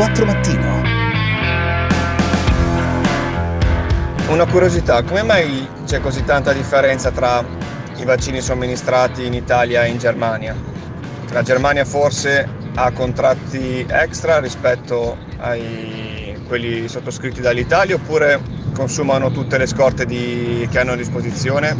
4 Mattino. Una curiosità, come mai c'è così tanta differenza tra i vaccini somministrati in Italia e in Germania? La Germania forse ha contratti extra rispetto ai quelli sottoscritti dall'Italia oppure consumano tutte le scorte di, che hanno a disposizione?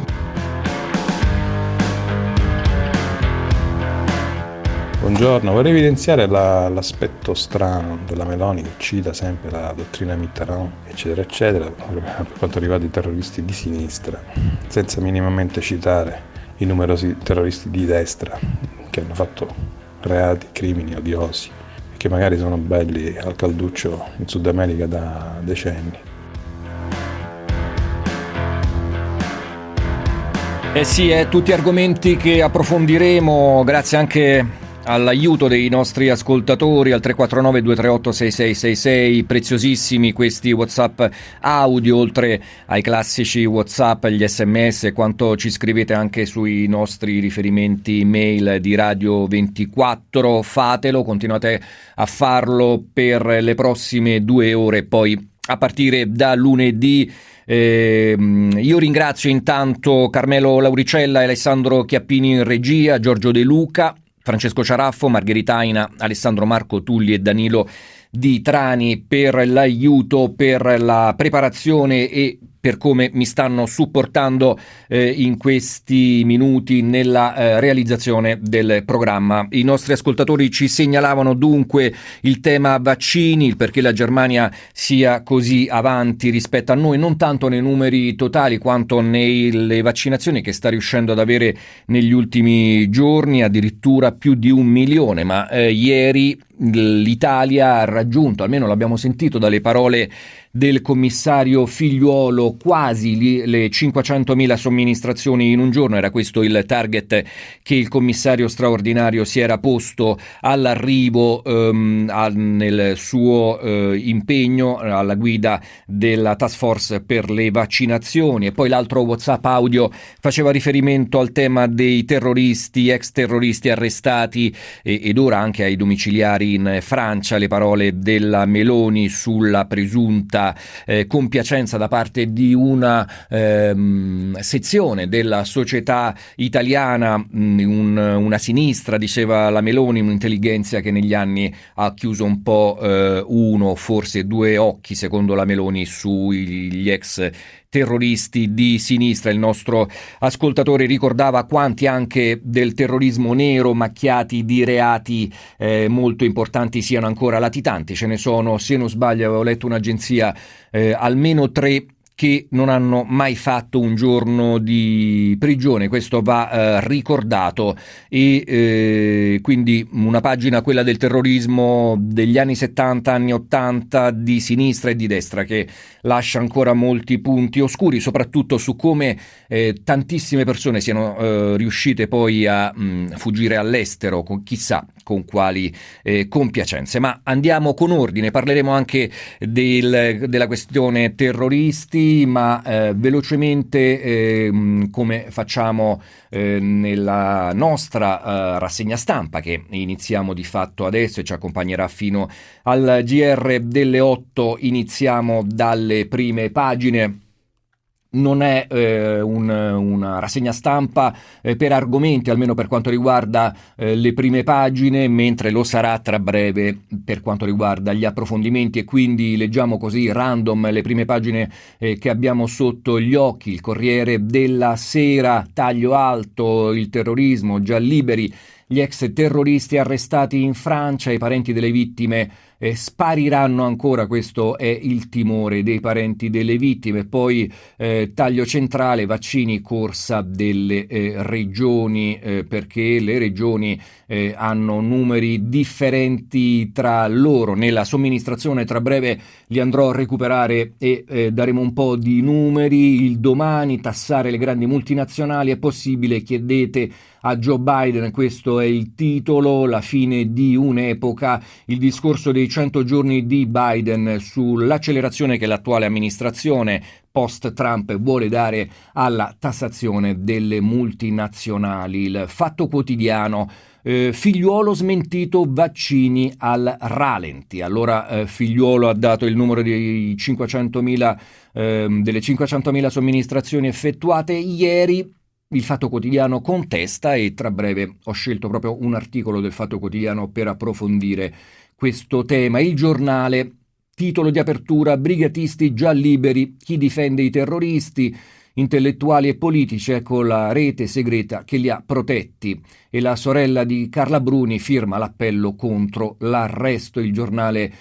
Buongiorno, vorrei evidenziare la, l'aspetto strano della Meloni che cita sempre la dottrina Mitterrand, eccetera, eccetera, per quanto riguarda i terroristi di sinistra, senza minimamente citare i numerosi terroristi di destra che hanno fatto reati, crimini odiosi e che magari sono belli al calduccio in Sud America da decenni. Eh sì, eh, tutti argomenti che approfondiremo grazie anche all'aiuto dei nostri ascoltatori al 349 238 6666 preziosissimi questi whatsapp audio oltre ai classici whatsapp gli sms quanto ci scrivete anche sui nostri riferimenti mail di Radio 24 fatelo continuate a farlo per le prossime due ore. Poi a partire da lunedì eh, io ringrazio intanto Carmelo Lauricella Alessandro Chiappini in regia, Giorgio De Luca, Francesco Ciaraffo, Margheritaina, Alessandro Marco Tulli e Danilo Di Trani per l'aiuto, per la preparazione e per come mi stanno supportando eh, in questi minuti nella eh, realizzazione del programma. I nostri ascoltatori ci segnalavano dunque il tema vaccini, il perché la Germania sia così avanti rispetto a noi, non tanto nei numeri totali quanto nelle vaccinazioni che sta riuscendo ad avere negli ultimi giorni, addirittura più di un milione, ma eh, ieri l'Italia ha raggiunto, almeno l'abbiamo sentito dalle parole del commissario Figliuolo quasi le 500.000 somministrazioni in un giorno, era questo il target che il commissario straordinario si era posto all'arrivo ehm, al, nel suo eh, impegno alla guida della task force per le vaccinazioni. E poi l'altro WhatsApp audio faceva riferimento al tema dei terroristi, ex terroristi arrestati e, ed ora anche ai domiciliari in Francia, le parole della Meloni sulla presunta eh, compiacenza da parte di una ehm, sezione della società italiana, mh, un, una sinistra, diceva la Meloni, un'intelligenza che negli anni ha chiuso un po' eh, uno, forse due occhi, secondo la Meloni, sugli ex terroristi di sinistra. Il nostro ascoltatore ricordava quanti anche del terrorismo nero macchiati di reati eh, molto importanti siano ancora latitanti. Ce ne sono, se non sbaglio, avevo letto un'agenzia, eh, almeno tre che non hanno mai fatto un giorno di prigione, questo va eh, ricordato e eh, quindi una pagina quella del terrorismo degli anni 70, anni 80 di sinistra e di destra che lascia ancora molti punti oscuri, soprattutto su come eh, tantissime persone siano eh, riuscite poi a mh, mm, fuggire all'estero, con, chissà con quali eh, compiacenze. Ma andiamo con ordine, parleremo anche del, della questione terroristi, ma eh, velocemente eh, come facciamo eh, nella nostra eh, rassegna stampa che iniziamo di fatto adesso e ci accompagnerà fino al GR delle 8, iniziamo dalle prime pagine non è eh, un, una rassegna stampa eh, per argomenti, almeno per quanto riguarda eh, le prime pagine, mentre lo sarà tra breve per quanto riguarda gli approfondimenti. E quindi leggiamo così random le prime pagine eh, che abbiamo sotto gli occhi, il Corriere della Sera, taglio alto, il terrorismo, già liberi gli ex terroristi arrestati in Francia, i parenti delle vittime eh, spariranno ancora, questo è il timore dei parenti delle vittime. Poi eh, taglio centrale, vaccini, corsa delle eh, regioni, eh, perché le regioni eh, hanno numeri differenti tra loro. Nella somministrazione tra breve li andrò a recuperare e eh, daremo un po' di numeri. Il domani tassare le grandi multinazionali è possibile, chiedete a Joe Biden, questo è il titolo, la fine di un'epoca, il discorso dei 100 giorni di Biden sull'accelerazione che l'attuale amministrazione post-Trump vuole dare alla tassazione delle multinazionali. Il fatto quotidiano eh, figliuolo smentito vaccini al ralenti. Allora eh, figliuolo ha dato il numero 500.000, eh, delle 500.000 somministrazioni effettuate ieri. Il Fatto Quotidiano contesta e tra breve ho scelto proprio un articolo del Fatto Quotidiano per approfondire questo tema. Il giornale, titolo di apertura, Brigatisti già liberi, chi difende i terroristi, intellettuali e politici, ecco la rete segreta che li ha protetti e la sorella di Carla Bruni firma l'appello contro l'arresto. Il giornale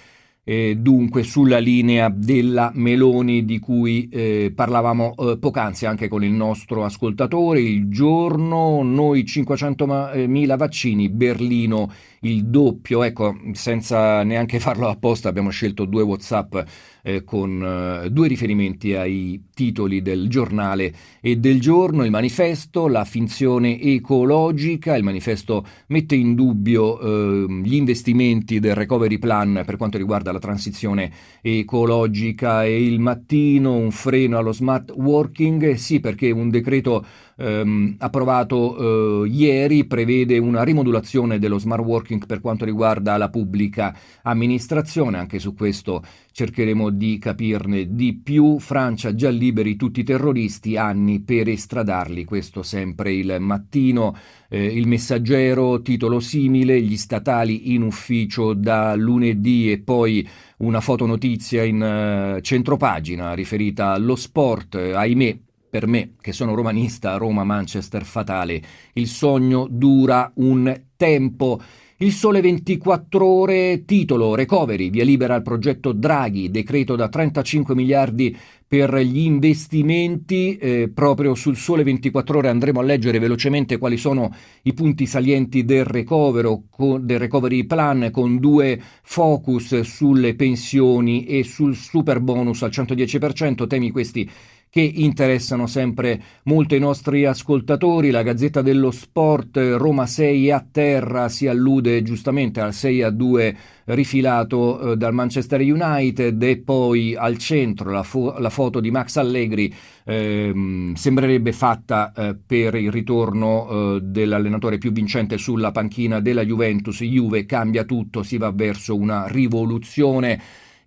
eh, dunque sulla linea della Meloni di cui eh, parlavamo eh, poc'anzi anche con il nostro ascoltatore. Il giorno noi 500.000 vaccini, Berlino il doppio. Ecco, senza neanche farlo apposta abbiamo scelto due WhatsApp eh, con eh, due riferimenti ai titoli del giornale e del giorno, il manifesto, la finzione ecologica, il manifesto mette in dubbio eh, gli investimenti del recovery plan per quanto riguarda la transizione ecologica e il mattino un freno allo smart working, sì perché un decreto ehm, approvato eh, ieri prevede una rimodulazione dello smart working per quanto riguarda la pubblica amministrazione, anche su questo cercheremo di capirne di più. Francia già liberi tutti i terroristi, anni per estradarli, questo sempre il mattino. Eh, il messaggero, titolo simile, gli statali in ufficio da lunedì e poi una fotonotizia in uh, centropagina riferita allo sport, ahimè per me, che sono romanista, Roma-Manchester fatale. Il sogno dura un tempo. Il Sole 24 ore, titolo Recovery, via libera al progetto Draghi, decreto da 35 miliardi per gli investimenti. Eh, proprio sul Sole 24 ore andremo a leggere velocemente quali sono i punti salienti del, recovero, del recovery plan con due focus sulle pensioni e sul super bonus al 110%, temi questi che interessano sempre molto i nostri ascoltatori. La Gazzetta dello Sport Roma 6 a terra si allude giustamente al 6 a 2 rifilato eh, dal Manchester United e poi al centro la, fo- la foto di Max Allegri ehm, sembrerebbe fatta eh, per il ritorno eh, dell'allenatore più vincente sulla panchina della Juventus. Juve cambia tutto, si va verso una rivoluzione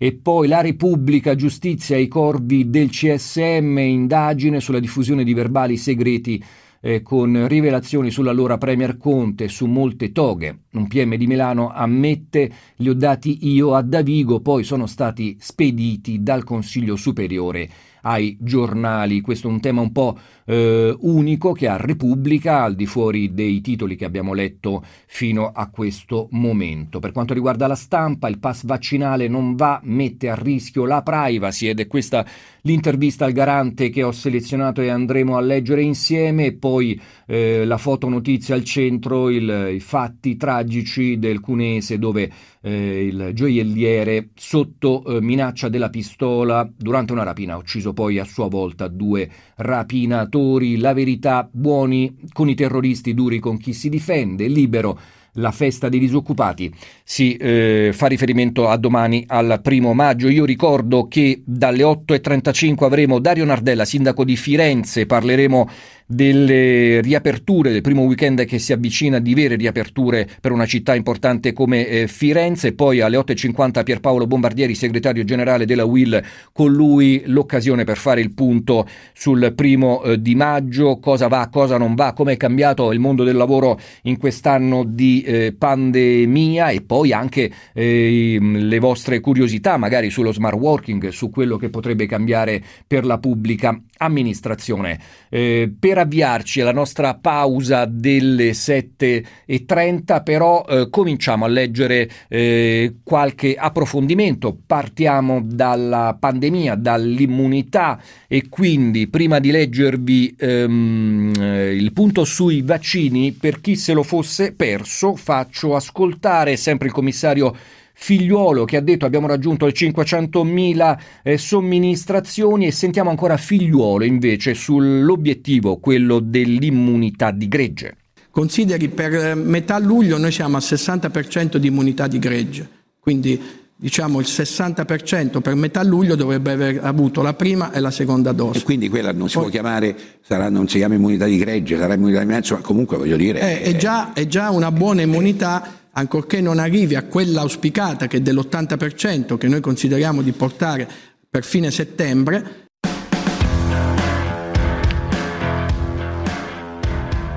e poi la Repubblica, giustizia i corvi del CSM, indagine sulla diffusione di verbali segreti eh, con rivelazioni sull'allora Premier Conte su molte toghe. Un PM di Milano ammette li ho dati io a Davigo, poi sono stati spediti dal Consiglio Superiore ai giornali. Questo è un tema un po' eh, unico che ha Repubblica al di fuori dei titoli che abbiamo letto fino a questo momento. Per quanto riguarda la stampa, il pass vaccinale non va, mette a rischio la privacy ed è questa l'intervista al garante che ho selezionato e andremo a leggere insieme e poi eh, la fotonotizia al centro, il, i fatti tragici del Cunese dove eh, il gioielliere sotto eh, minaccia della pistola durante una rapina ha ucciso poi a sua volta due rapinatori. La verità, buoni con i terroristi, duri con chi si difende, libero la festa dei disoccupati si eh, fa riferimento a domani al primo maggio. Io ricordo che dalle 8.35 avremo Dario Nardella, sindaco di Firenze, parleremo delle riaperture del primo weekend che si avvicina di vere riaperture per una città importante come eh, Firenze, poi alle 8.50 Pierpaolo Bombardieri, segretario generale della WIL, con lui l'occasione per fare il punto sul primo eh, di maggio, cosa va, cosa non va, come è cambiato il mondo del lavoro in quest'anno di eh, pandemia e poi anche eh, le vostre curiosità magari sullo smart working, su quello che potrebbe cambiare per la pubblica amministrazione. Eh, per avviarci alla nostra pausa delle 7.30 però eh, cominciamo a leggere eh, qualche approfondimento. Partiamo dalla pandemia, dall'immunità e quindi prima di leggervi ehm, eh, il punto sui vaccini, per chi se lo fosse perso, faccio ascoltare sempre il commissario Figliuolo che ha detto abbiamo raggiunto le 500.000 eh, somministrazioni e sentiamo ancora Figliuolo invece sull'obiettivo, quello dell'immunità di gregge. Consideri per metà luglio noi siamo al 60% di immunità di gregge, quindi diciamo il 60% per metà luglio dovrebbe aver avuto la prima e la seconda dose. E quindi quella non si Poi, può chiamare, sarà, non si chiama immunità di gregge, sarà immunità di mezzo, ma comunque voglio dire... È, è, già, è già una buona immunità ancorché non arrivi a quella auspicata che è dell'80% che noi consideriamo di portare per fine settembre,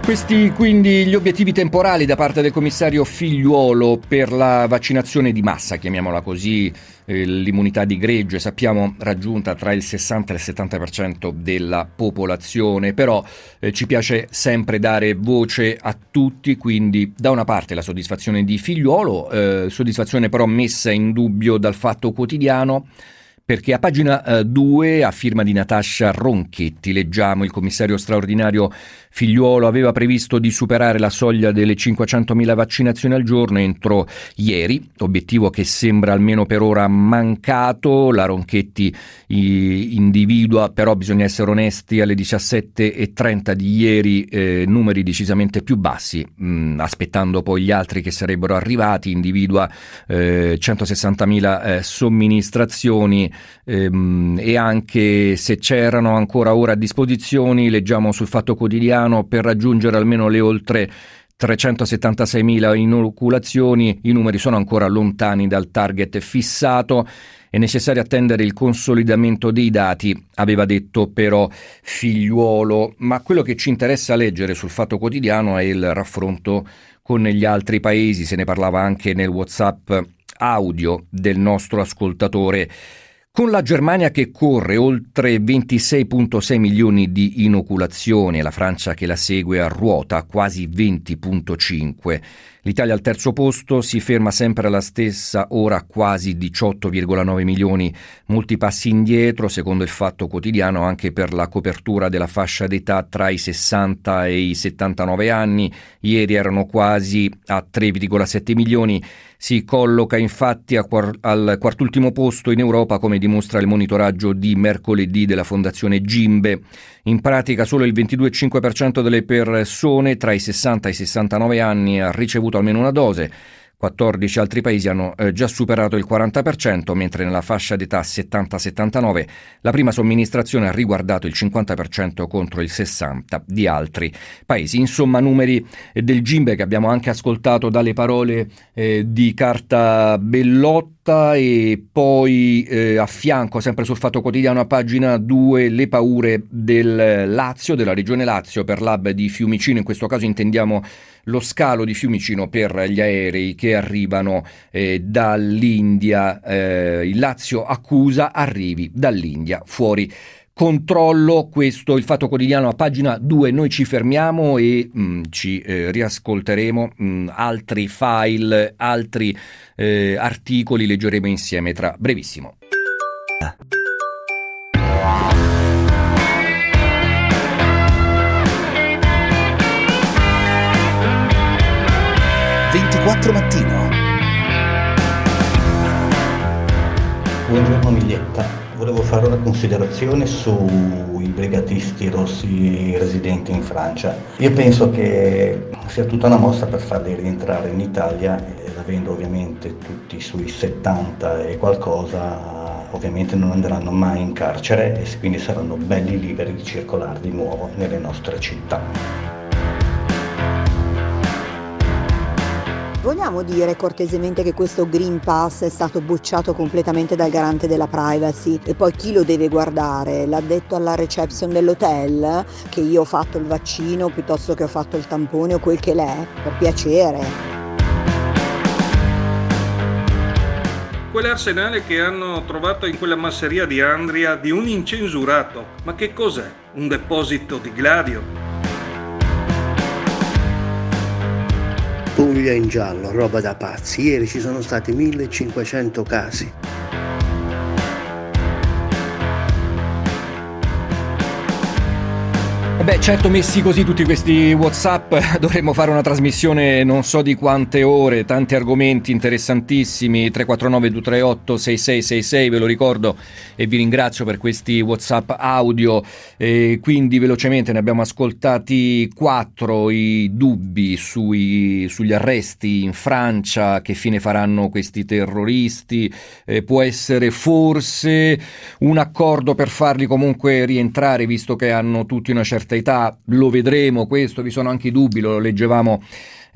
Questi quindi gli obiettivi temporali da parte del commissario Figliuolo per la vaccinazione di massa, chiamiamola così, eh, l'immunità di gregge, sappiamo raggiunta tra il 60 e il 70% della popolazione, però eh, ci piace sempre dare voce a tutti, quindi da una parte la soddisfazione di Figliuolo, eh, soddisfazione però messa in dubbio dal fatto quotidiano perché a pagina 2, eh, a firma di Natascia Ronchetti, leggiamo il commissario straordinario Figliuolo aveva previsto di superare la soglia delle 500.000 vaccinazioni al giorno entro ieri, obiettivo che sembra almeno per ora mancato. La Ronchetti individua, però bisogna essere onesti, alle 17.30 di ieri eh, numeri decisamente più bassi, mh, mm, aspettando poi gli altri che sarebbero arrivati, individua eh, 160.000 eh, somministrazioni ehm, e anche se c'erano ancora ora a disposizione, leggiamo sul Fatto Quotidiano, per raggiungere almeno le oltre 376.000 inoculazioni, i numeri sono ancora lontani dal target fissato. È necessario attendere il consolidamento dei dati, aveva detto però Figliuolo, ma quello che ci interessa leggere sul Fatto Quotidiano è il raffronto con gli altri paesi, se ne parlava anche nel WhatsApp audio del nostro ascoltatore. Con la Germania che corre oltre 26.6 milioni di inoculazioni e la Francia che la segue a ruota quasi 20.5. L'Italia al terzo posto si ferma sempre alla stessa ora quasi 18,9 milioni, molti passi indietro secondo il fatto quotidiano anche per la copertura della fascia d'età tra i 60 e i 79 anni, ieri erano quasi a 3,7 milioni, si colloca infatti al quartultimo posto in Europa come dimostra il monitoraggio di mercoledì della Fondazione Gimbe. In pratica solo il 22,5% delle persone tra i 60 e i 69 anni ha ricevuto almeno una dose. 14 altri paesi hanno eh, già superato il 40%, mentre nella fascia d'età 70-79 la prima somministrazione ha riguardato il 50% contro il 60% di altri paesi. Insomma, numeri eh, del Gimbe che abbiamo anche ascoltato dalle parole eh, di Carta Bellotta e poi eh, a fianco, sempre sul Fatto Quotidiano, a pagina 2, le paure del Lazio, della regione Lazio per l'hub di Fiumicino, in questo caso intendiamo lo scalo di Fiumicino per gli aerei che arrivano eh, dall'India. Eh, il Lazio accusa arrivi dall'India fuori controllo questo il fatto quotidiano a pagina 2 noi ci fermiamo e mh, mm, ci eh, riascolteremo mh, mm, altri file altri eh, articoli leggeremo insieme tra brevissimo 24 mattino. Buongiorno Miglietta, volevo fare una considerazione sui brigatisti rossi residenti in Francia. Io penso che sia tutta una mossa per farli rientrare in Italia, ed avendo ovviamente tutti sui 70 e qualcosa, ovviamente non andranno mai in carcere e quindi saranno belli liberi di circolare di nuovo nelle nostre città. Vogliamo dire cortesemente che questo Green Pass è stato bocciato completamente dal garante della privacy e poi chi lo deve guardare? L'ha detto alla reception dell'hotel che io ho fatto il vaccino piuttosto che ho fatto il tampone o quel che l'è? Per piacere. Quell'arsenale che hanno trovato in quella masseria di Andria di un incensurato. Ma che cos'è? Un deposito di gladio? Puglia in giallo, roba da pazzi. Ieri ci sono stati 1500 casi. Beh, certo, messi così tutti questi WhatsApp, dovremmo fare una trasmissione non so di quante ore, tanti argomenti interessantissimi. 349 238 6666, ve lo ricordo e vi ringrazio per questi WhatsApp audio. E quindi, velocemente, ne abbiamo ascoltati quattro i dubbi sui, sugli arresti in Francia, che fine faranno questi terroristi. Eh, può essere forse un accordo per farli comunque rientrare, visto che hanno tutti una certa età, lo vedremo questo, vi sono anche i dubbi, lo leggevamo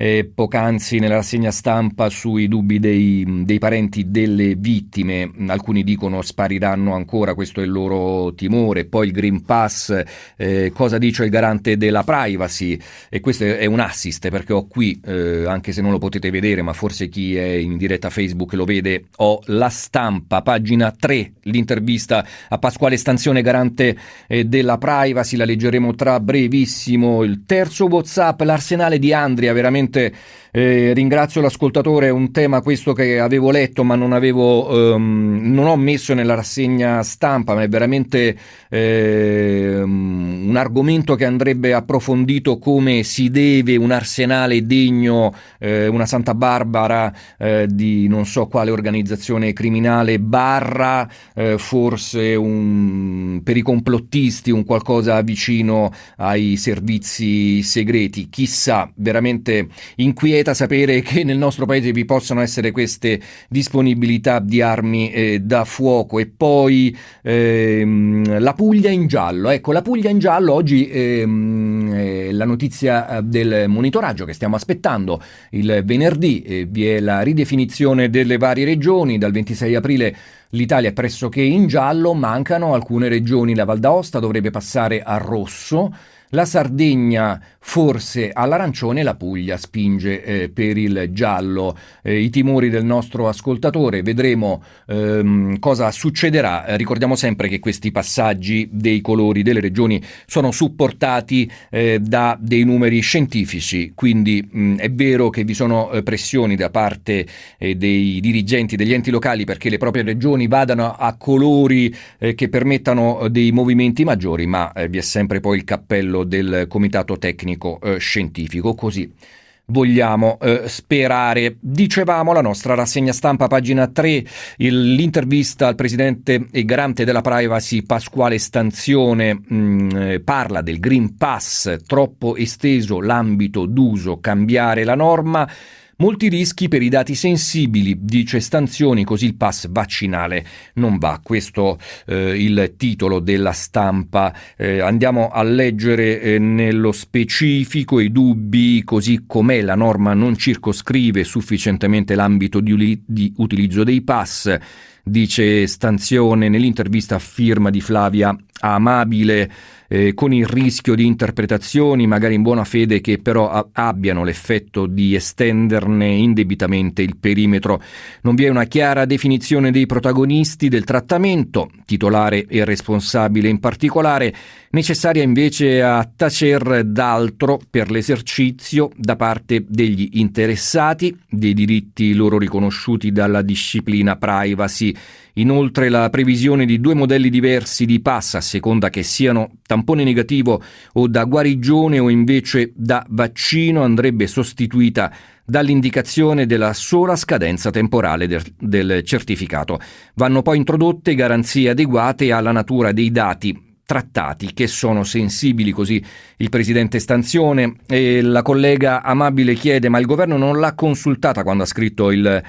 eh, poc'anzi nella rassegna stampa sui dubbi dei, dei, parenti delle vittime. Alcuni dicono spariranno ancora, questo è il loro timore. Poi il Green Pass, eh, cosa dice il garante della privacy? E questo è un assist perché ho qui, eh, anche se non lo potete vedere, ma forse chi è in diretta Facebook lo vede, ho la stampa, pagina 3, l'intervista a Pasquale Stanzione, garante eh, della privacy, la leggeremo tra brevissimo. Il terzo WhatsApp, l'arsenale di Andria, veramente veramente eh, ringrazio l'ascoltatore, è un tema questo che avevo letto ma non avevo, ehm, non ho messo nella rassegna stampa, ma è veramente ehm, un argomento che andrebbe approfondito come si deve un arsenale degno, eh, una Santa Barbara eh, di non so quale organizzazione criminale barra eh, forse un, per i complottisti un qualcosa vicino ai servizi segreti, chissà, veramente inquieta sapere che nel nostro paese vi possano essere queste disponibilità di armi eh, da fuoco. E poi ehm, la Puglia in giallo. Ecco, la Puglia in giallo oggi ehm, è la notizia eh, del monitoraggio che stiamo aspettando il venerdì, eh, vi è la ridefinizione delle varie regioni. Dal 26 aprile L'Italia è pressoché in giallo, mancano alcune regioni, la Val d'Aosta dovrebbe passare a rosso, la Sardegna forse all'arancione, la Puglia spinge eh, per il giallo. Eh, I timori del nostro ascoltatore, vedremo ehm, cosa succederà. Eh, ricordiamo sempre che questi passaggi dei colori delle regioni sono supportati eh, da dei numeri scientifici, quindi mh, è vero che vi sono eh, pressioni da parte eh, dei dirigenti degli enti locali perché le proprie regioni vadano a colori che permettano dei movimenti maggiori, ma vi è sempre poi il cappello del comitato tecnico eh, scientifico, così vogliamo eh, sperare. Dicevamo la nostra rassegna stampa, pagina 3, il, l'intervista al presidente e garante della privacy Pasquale Stanzione mh, mm, eh, parla del Green Pass, troppo esteso l'ambito d'uso, cambiare la norma. Molti rischi per i dati sensibili, dice Stanzioni, così il pass vaccinale non va. Questo eh, il titolo della stampa. Eh, andiamo a leggere eh, nello specifico i dubbi, così com'è la norma non circoscrive sufficientemente l'ambito di, di utilizzo dei pass dice Stanzione nell'intervista a firma di Flavia Amabile eh, con il rischio di interpretazioni magari in buona fede che però a- abbiano l'effetto di estenderne indebitamente il perimetro. Non vi è una chiara definizione dei protagonisti del trattamento, titolare e responsabile in particolare, necessaria invece a tacer d'altro per l'esercizio da parte degli interessati dei diritti loro riconosciuti dalla disciplina privacy Inoltre la previsione di due modelli diversi di pass a seconda che siano tampone negativo o da guarigione o invece da vaccino andrebbe sostituita dall'indicazione della sola scadenza temporale del, del certificato. Vanno poi introdotte garanzie adeguate alla natura dei dati trattati che sono sensibili così il presidente Stanzione e la collega Amabile chiede ma il governo non l'ha consultata quando ha scritto il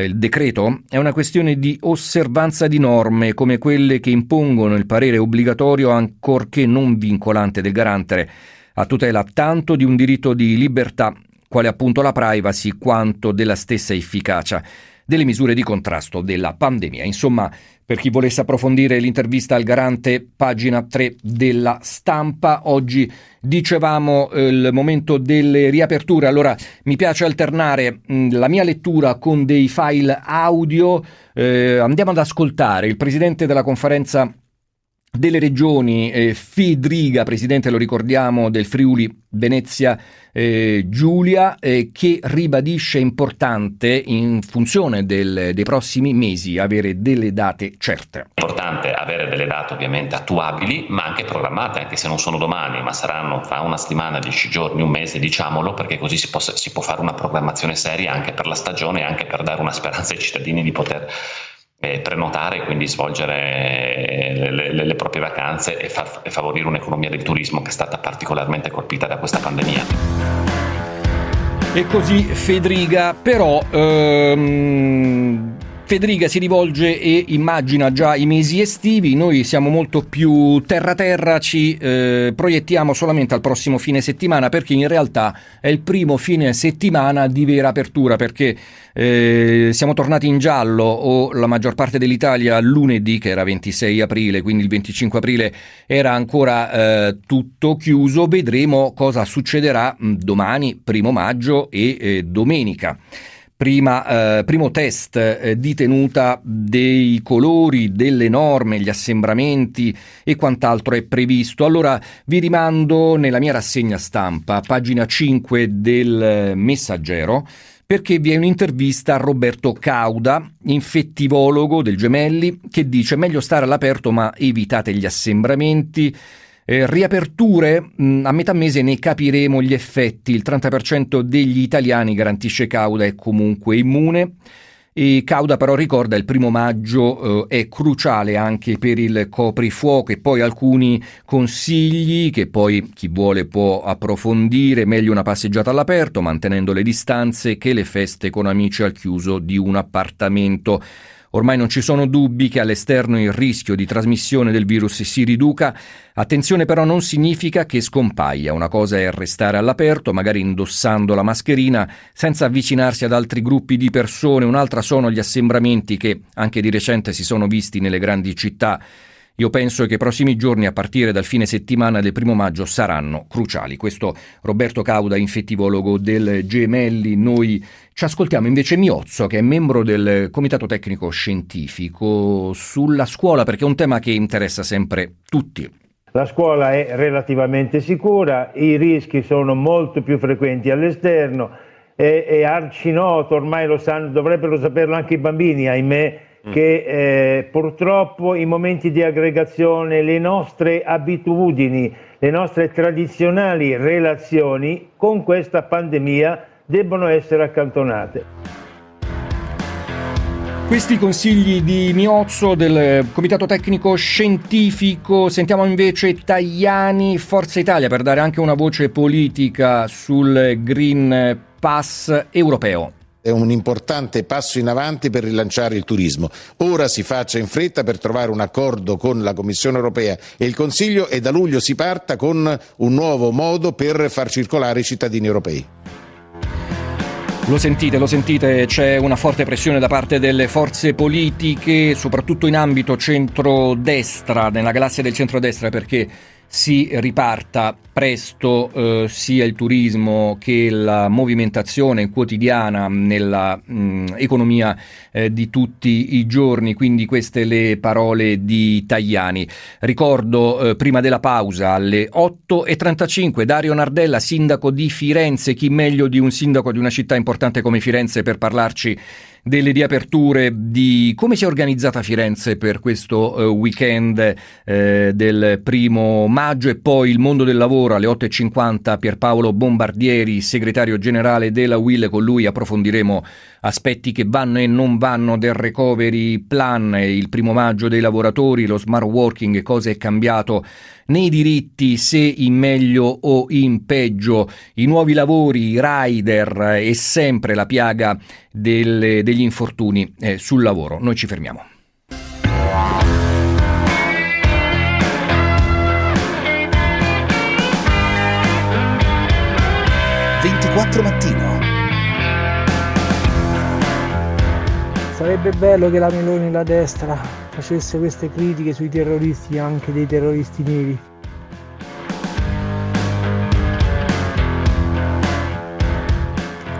il decreto è una questione di osservanza di norme come quelle che impongono il parere obbligatorio ancorché non vincolante del garante a tutela tanto di un diritto di libertà quale appunto la privacy quanto della stessa efficacia delle misure di contrasto della pandemia. Insomma, per chi volesse approfondire l'intervista al garante, pagina 3 della stampa, oggi dicevamo eh, il momento delle riaperture, allora mi piace alternare mh, mm, la mia lettura con dei file audio, eh, andiamo ad ascoltare il presidente della conferenza delle regioni, eh, Fedriga, presidente, lo ricordiamo, del Friuli Venezia eh, Giulia, eh, che ribadisce importante in funzione del, dei prossimi mesi avere delle date certe. È importante avere delle date ovviamente attuabili, ma anche programmate, anche se non sono domani, ma saranno fra una settimana, dieci giorni, un mese, diciamolo, perché così si, possa, si può fare una programmazione seria anche per la stagione e anche per dare una speranza ai cittadini di poter eh, prenotare quindi svolgere le, le, le proprie vacanze e, far, e favorire un'economia del turismo che è stata particolarmente colpita da questa pandemia. E così Federica, però ehm, Federica si rivolge e immagina già i mesi estivi, noi siamo molto più terra-terra, ci eh, proiettiamo solamente al prossimo fine settimana perché in realtà è il primo fine settimana di vera apertura perché eh, siamo tornati in giallo o la maggior parte dell'Italia lunedì che era 26 aprile, quindi il 25 aprile era ancora eh, tutto chiuso, vedremo cosa succederà mh, domani, primo maggio e eh, domenica prima, eh, primo test eh, di tenuta dei colori, delle norme, gli assembramenti e quant'altro è previsto. Allora vi rimando nella mia rassegna stampa, pagina 5 del Messaggero, perché vi è un'intervista a Roberto Cauda, infettivologo del Gemelli, che dice meglio stare all'aperto ma evitate gli assembramenti. Eh, riaperture, mh, mm, a metà mese ne capiremo gli effetti. Il 30% degli italiani, garantisce Cauda, è comunque immune. E Cauda però ricorda il primo maggio eh, è cruciale anche per il coprifuoco e poi alcuni consigli che poi chi vuole può approfondire, meglio una passeggiata all'aperto mantenendo le distanze che le feste con amici al chiuso di un appartamento. Ormai non ci sono dubbi che all'esterno il rischio di trasmissione del virus si riduca. Attenzione però non significa che scompaia. Una cosa è restare all'aperto, magari indossando la mascherina, senza avvicinarsi ad altri gruppi di persone. Un'altra sono gli assembramenti che anche di recente si sono visti nelle grandi città. Io penso che i prossimi giorni, a partire dal fine settimana del primo maggio, saranno cruciali. Questo Roberto Cauda, infettivologo del Gemelli. Noi ci ascoltiamo invece Miozzo, che è membro del Comitato Tecnico Scientifico sulla scuola, perché è un tema che interessa sempre tutti. La scuola è relativamente sicura, i rischi sono molto più frequenti all'esterno, è, è arcinoto, ormai lo sanno, dovrebbero saperlo anche i bambini, ahimè. Che eh, purtroppo i momenti di aggregazione, le nostre abitudini, le nostre tradizionali relazioni con questa pandemia debbono essere accantonate. Questi consigli di Miozzo del Comitato Tecnico Scientifico, sentiamo invece Tajani, Forza Italia, per dare anche una voce politica sul Green Pass europeo è un importante passo in avanti per rilanciare il turismo. Ora si faccia in fretta per trovare un accordo con la Commissione europea e il Consiglio e da luglio si parta con un nuovo modo per far circolare i cittadini europei. Lo sentite, lo sentite, c'è una forte pressione da parte delle forze politiche, soprattutto in ambito centrodestra, nella galassia del centrodestra, perché si riparta presto eh, sia il turismo che la movimentazione quotidiana nell'economia eh, di tutti i giorni, quindi queste le parole di Tajani. Ricordo eh, prima della pausa alle 8.35 Dario Nardella, sindaco di Firenze, chi meglio di un sindaco di una città importante come Firenze per parlarci delle riaperture, di come si è organizzata Firenze per questo uh, weekend eh, del primo maggio e poi il mondo del lavoro alle 8.50 Pierpaolo Bombardieri, segretario generale della WIL, con lui approfondiremo aspetti che vanno e non vanno del recovery plan, il primo maggio dei lavoratori, lo smart working, cosa è cambiato nei diritti, se in meglio o in peggio, i nuovi lavori, i rider e sempre la piaga delle, degli infortuni eh, sul lavoro. Noi ci fermiamo. mattino. Sarebbe bello che la Meloni la destra facesse queste critiche sui terroristi, anche dei terroristi neri.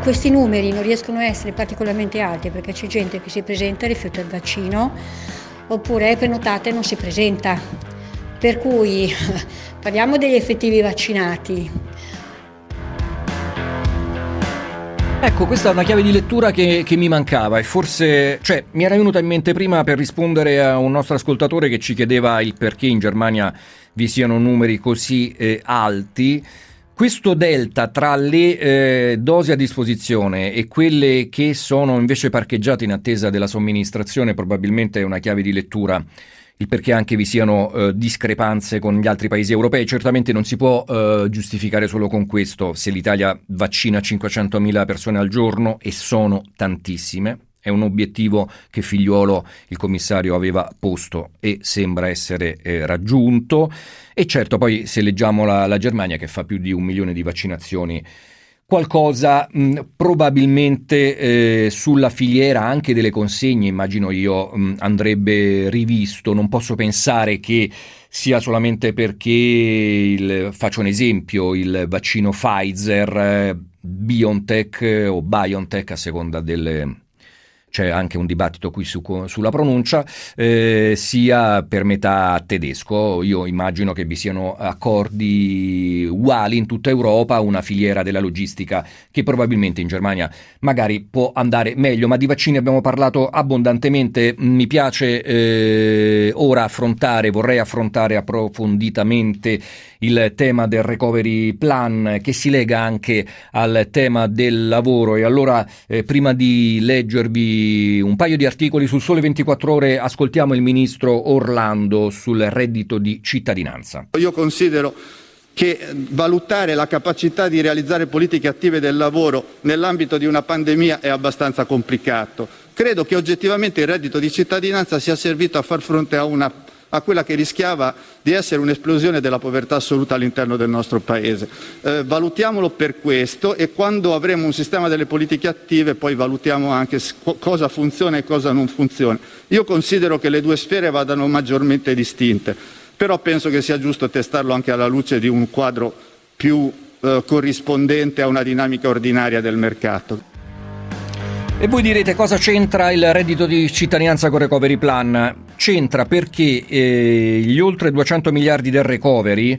Questi numeri non riescono a essere particolarmente alti perché c'è gente che si presenta e rifiuta il vaccino oppure è prenotata e non si presenta. Per cui parliamo degli effettivi vaccinati. Ecco, questa è una chiave di lettura che, che, mi mancava e forse, cioè, mi era venuta in mente prima per rispondere a un nostro ascoltatore che ci chiedeva il perché in Germania vi siano numeri così eh, alti. Questo delta tra le eh, dosi a disposizione e quelle che sono invece parcheggiate in attesa della somministrazione probabilmente è una chiave di lettura perché anche vi siano eh, discrepanze con gli altri paesi europei. Certamente non si può eh, giustificare solo con questo se l'Italia vaccina 500.000 persone al giorno e sono tantissime. È un obiettivo che Figliuolo, il commissario, aveva posto e sembra essere eh, raggiunto. E certo, poi se leggiamo la, la Germania che fa più di un milione di vaccinazioni qualcosa mh, probabilmente eh, sulla filiera anche delle consegne, immagino io, mh, andrebbe rivisto. Non posso pensare che sia solamente perché, il, faccio un esempio, il vaccino Pfizer, eh, BioNTech o BioNTech a seconda delle, c'è anche un dibattito qui su, sulla pronuncia, eh, sia per metà tedesco. Io immagino che vi siano accordi uguali in tutta Europa, una filiera della logistica che probabilmente in Germania magari può andare meglio, ma di vaccini abbiamo parlato abbondantemente. Mi piace eh, ora affrontare, vorrei affrontare approfonditamente il tema del recovery plan che si lega anche al tema del lavoro e allora eh, prima di leggervi un paio di articoli sul Sole 24 ore ascoltiamo il ministro Orlando sul reddito di cittadinanza. Io considero che valutare la capacità di realizzare politiche attive del lavoro nell'ambito di una pandemia è abbastanza complicato. Credo che oggettivamente il reddito di cittadinanza sia servito a far fronte a una a quella che rischiava di essere un'esplosione della povertà assoluta all'interno del nostro Paese. Eh, valutiamolo per questo e quando avremo un sistema delle politiche attive poi valutiamo anche cosa funziona e cosa non funziona. Io considero che le due sfere vadano maggiormente distinte, però penso che sia giusto testarlo anche alla luce di un quadro più eh, corrispondente a una dinamica ordinaria del mercato. E voi direte cosa c'entra il reddito di cittadinanza con recovery plan? C'entra perché eh, gli oltre 200 miliardi del recovery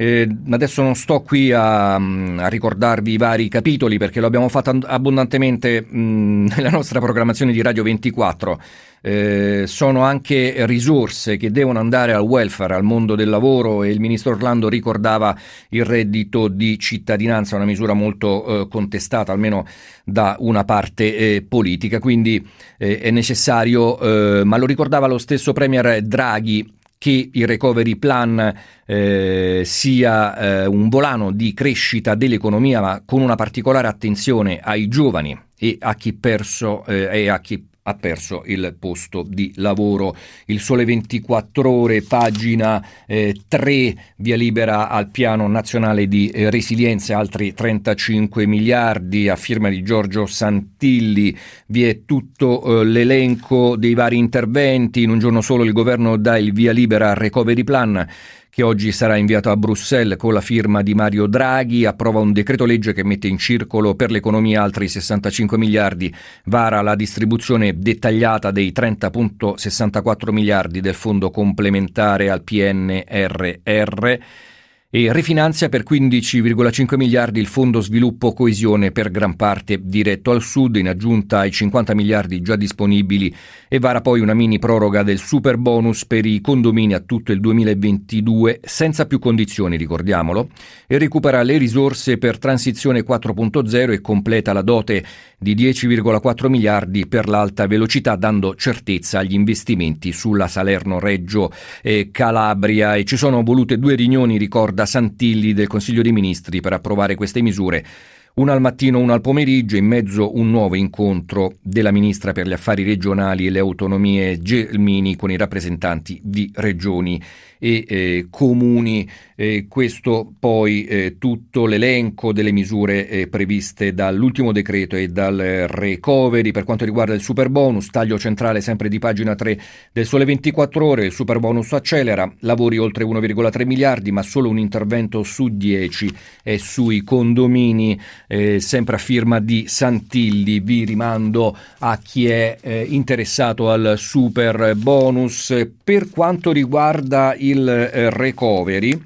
eh, adesso non sto qui a, a, ricordarvi i vari capitoli perché lo abbiamo fatto abbondantemente mh, nella nostra programmazione di Radio 24 eh, sono anche risorse che devono andare al welfare, al mondo del lavoro e il ministro Orlando ricordava il reddito di cittadinanza, una misura molto eh, contestata almeno da una parte eh, politica, quindi eh, è necessario, eh, ma lo ricordava lo stesso Premier Draghi che il recovery plan eh, sia eh, un volano di crescita dell'economia, ma con una particolare attenzione ai giovani e a chi perso eh, e a chi ha perso il posto di lavoro. Il Sole 24 ore, pagina eh, 3, via libera al piano nazionale di eh, resilienza, altri 35 miliardi a firma di Giorgio Santilli. Vi è tutto eh, l'elenco dei vari interventi. In un giorno solo il governo dà il via libera al recovery plan che oggi sarà inviato a Bruxelles con la firma di Mario Draghi, approva un decreto legge che mette in circolo per l'economia altri 65 miliardi, vara la distribuzione dettagliata dei 30.64 miliardi del fondo complementare al PNRR e rifinanzia per 15,5 miliardi il Fondo Sviluppo Coesione per gran parte diretto al Sud, in aggiunta ai 50 miliardi già disponibili e vara poi una mini proroga del super bonus per i condomini a tutto il 2022 senza più condizioni, ricordiamolo, e recupera le risorse per transizione 4.0 e completa la dote di 10,4 miliardi per l'alta velocità dando certezza agli investimenti sulla Salerno-Reggio e Calabria. E ci sono volute due riunioni, ricorda da Santilli del Consiglio dei Ministri per approvare queste misure. Una al mattino, una al pomeriggio, in mezzo un nuovo incontro della Ministra per gli Affari Regionali e le Autonomie Gelmini con i rappresentanti di regioni e eh, comuni. Eh, questo poi eh, tutto l'elenco delle misure eh, previste dall'ultimo decreto e dal recovery. Per quanto riguarda il super bonus, taglio centrale sempre di pagina 3 del Sole 24 ore, il super bonus accelera, lavori oltre 1,3 miliardi ma solo un intervento su 10 è sui condomini, eh, sempre a firma di Santilli, vi rimando a chi è eh, interessato al super bonus. Per quanto riguarda il eh, recovery,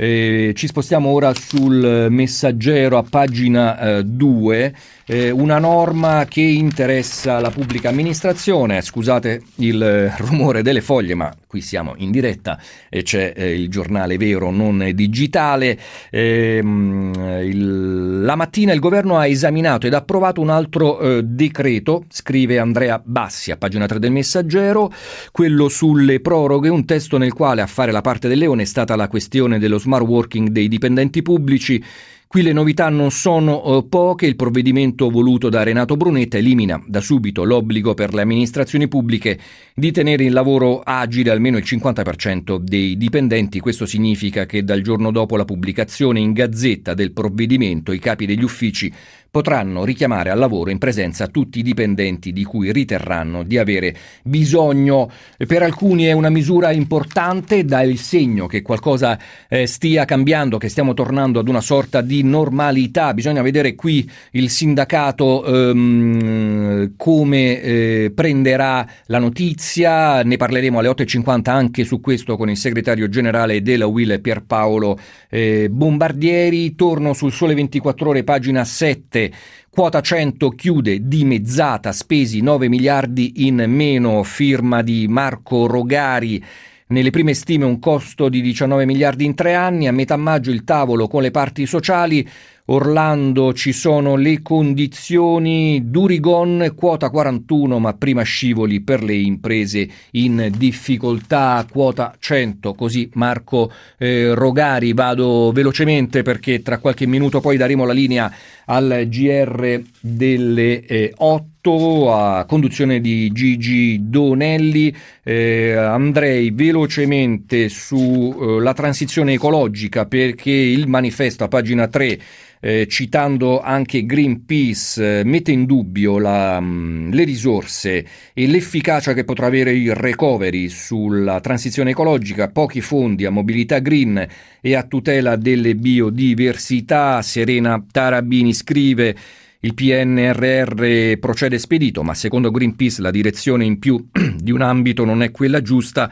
eh, ci spostiamo ora sul messaggero a pagina 2 eh, una norma che interessa la pubblica amministrazione. Scusate il rumore delle foglie, ma qui siamo in diretta e c'è eh, il giornale vero, non digitale. Eh, il, la mattina il governo ha esaminato ed approvato un altro eh, decreto, scrive Andrea Bassi a pagina 3 del messaggero, quello sulle proroghe, un testo nel quale a fare la parte del leone è stata la questione dello smart working dei dipendenti pubblici. Qui le novità non sono eh, poche, il provvedimento voluto da Renato Brunetta elimina da subito l'obbligo per le amministrazioni pubbliche di tenere in lavoro agile almeno il 50% dei dipendenti. Questo significa che dal giorno dopo la pubblicazione in gazzetta del provvedimento i capi degli uffici potranno richiamare al lavoro in presenza tutti i dipendenti di cui riterranno di avere bisogno. Per alcuni è una misura importante, dà il segno che qualcosa eh, stia cambiando, che stiamo tornando ad una sorta di normalità. Bisogna vedere qui il sindacato ehm, come eh, prenderà la notizia. Ne parleremo alle 8.50 anche su questo con il segretario generale della UIL Pierpaolo eh, Bombardieri. Torno sul Sole 24 ore, pagina 7 Quota 100 chiude dimezzata, spesi 9 miliardi in meno, firma di Marco Rogari. Nelle prime stime un costo di 19 miliardi in tre anni, a metà maggio il tavolo con le parti sociali, Orlando ci sono le condizioni, Durigon quota 41 ma prima scivoli per le imprese in difficoltà, quota 100, così Marco eh, Rogari, vado velocemente perché tra qualche minuto poi daremo la linea al GR delle eh, 8 a conduzione di Gigi Donelli. Eh, andrei velocemente sulla eh, transizione ecologica perché il manifesto a pagina 3 eh, citando anche Greenpeace, eh, mette in dubbio la, mh, mm, le risorse e l'efficacia che potrà avere il recovery sulla transizione ecologica, pochi fondi a mobilità green e a tutela delle biodiversità. Serena Tarabini scrive il PNRR procede spedito, ma secondo Greenpeace la direzione in più di un ambito non è quella giusta.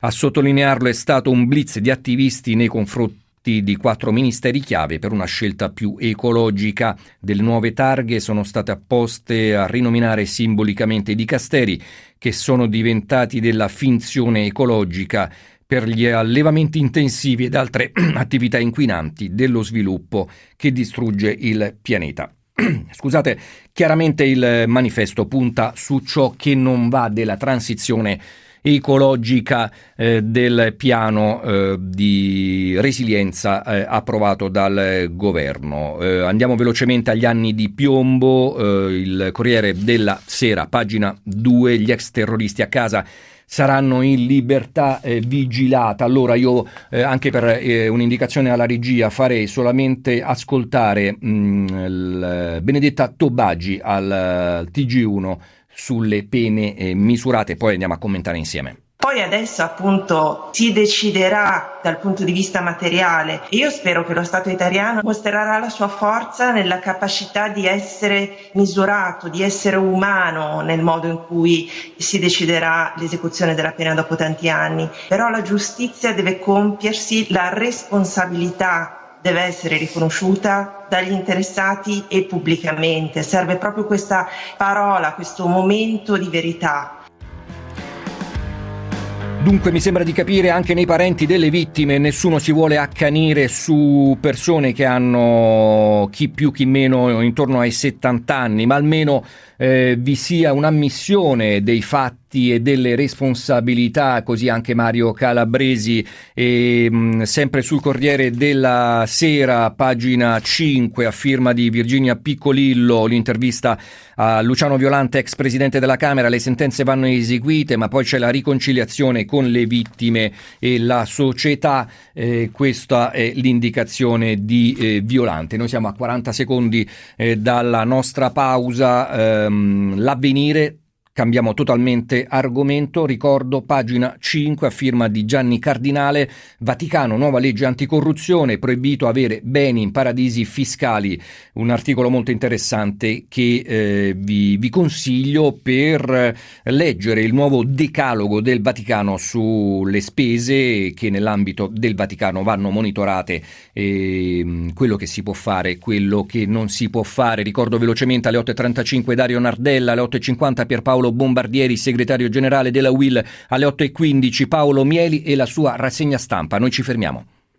A sottolinearlo è stato un blitz di attivisti nei confronti di quattro ministeri chiave per una scelta più ecologica. Delle nuove targhe sono state apposte a rinominare simbolicamente i dicasteri che sono diventati della finzione ecologica per gli allevamenti intensivi ed altre attività inquinanti dello sviluppo che distrugge il pianeta. Scusate, chiaramente il manifesto punta su ciò che non va della transizione ecologica eh, del piano eh, di resilienza eh, approvato dal governo. Eh, andiamo velocemente agli anni di piombo, eh, il Corriere della Sera, pagina 2, gli ex terroristi a casa saranno in libertà eh, vigilata. Allora io eh, anche per eh, un'indicazione alla regia farei solamente ascoltare mh, mm, il, Benedetta Tobaggi al, al TG1 sulle pene eh, misurate, poi andiamo a commentare insieme. Poi adesso appunto si deciderà dal punto di vista materiale e io spero che lo Stato italiano mostrerà la sua forza nella capacità di essere misurato, di essere umano nel modo in cui si deciderà l'esecuzione della pena dopo tanti anni. Però la giustizia deve compiersi, la responsabilità deve essere riconosciuta dagli interessati e pubblicamente. Serve proprio questa parola, questo momento di verità. Dunque mi sembra di capire anche nei parenti delle vittime nessuno si vuole accanire su persone che hanno chi più chi meno intorno ai 70 anni, ma almeno eh, vi sia un'ammissione dei fatti e delle responsabilità, così anche Mario Calabresi, e, mh, sempre sul Corriere della Sera, pagina 5, a firma di Virginia Piccolillo, l'intervista a Luciano Violante, ex presidente della Camera, le sentenze vanno eseguite, ma poi c'è la riconciliazione con le vittime e la società, eh, questa è l'indicazione di eh, Violante. Noi siamo a 40 secondi eh, dalla nostra pausa, ehm, l'avvenire Cambiamo totalmente argomento, ricordo pagina 5 a firma di Gianni Cardinale, Vaticano, nuova legge anticorruzione, proibito avere beni in paradisi fiscali, un articolo molto interessante che eh, vi, vi, consiglio per leggere il nuovo decalogo del Vaticano sulle spese che nell'ambito del Vaticano vanno monitorate, eh, quello che si può fare, quello che non si può fare. Ricordo velocemente alle 8.35 Dario Nardella, alle 8.50 Pierpaolo Paolo Bombardieri, segretario generale della UIL, alle 8.15 Paolo Mieli e la sua rassegna stampa. Noi ci fermiamo.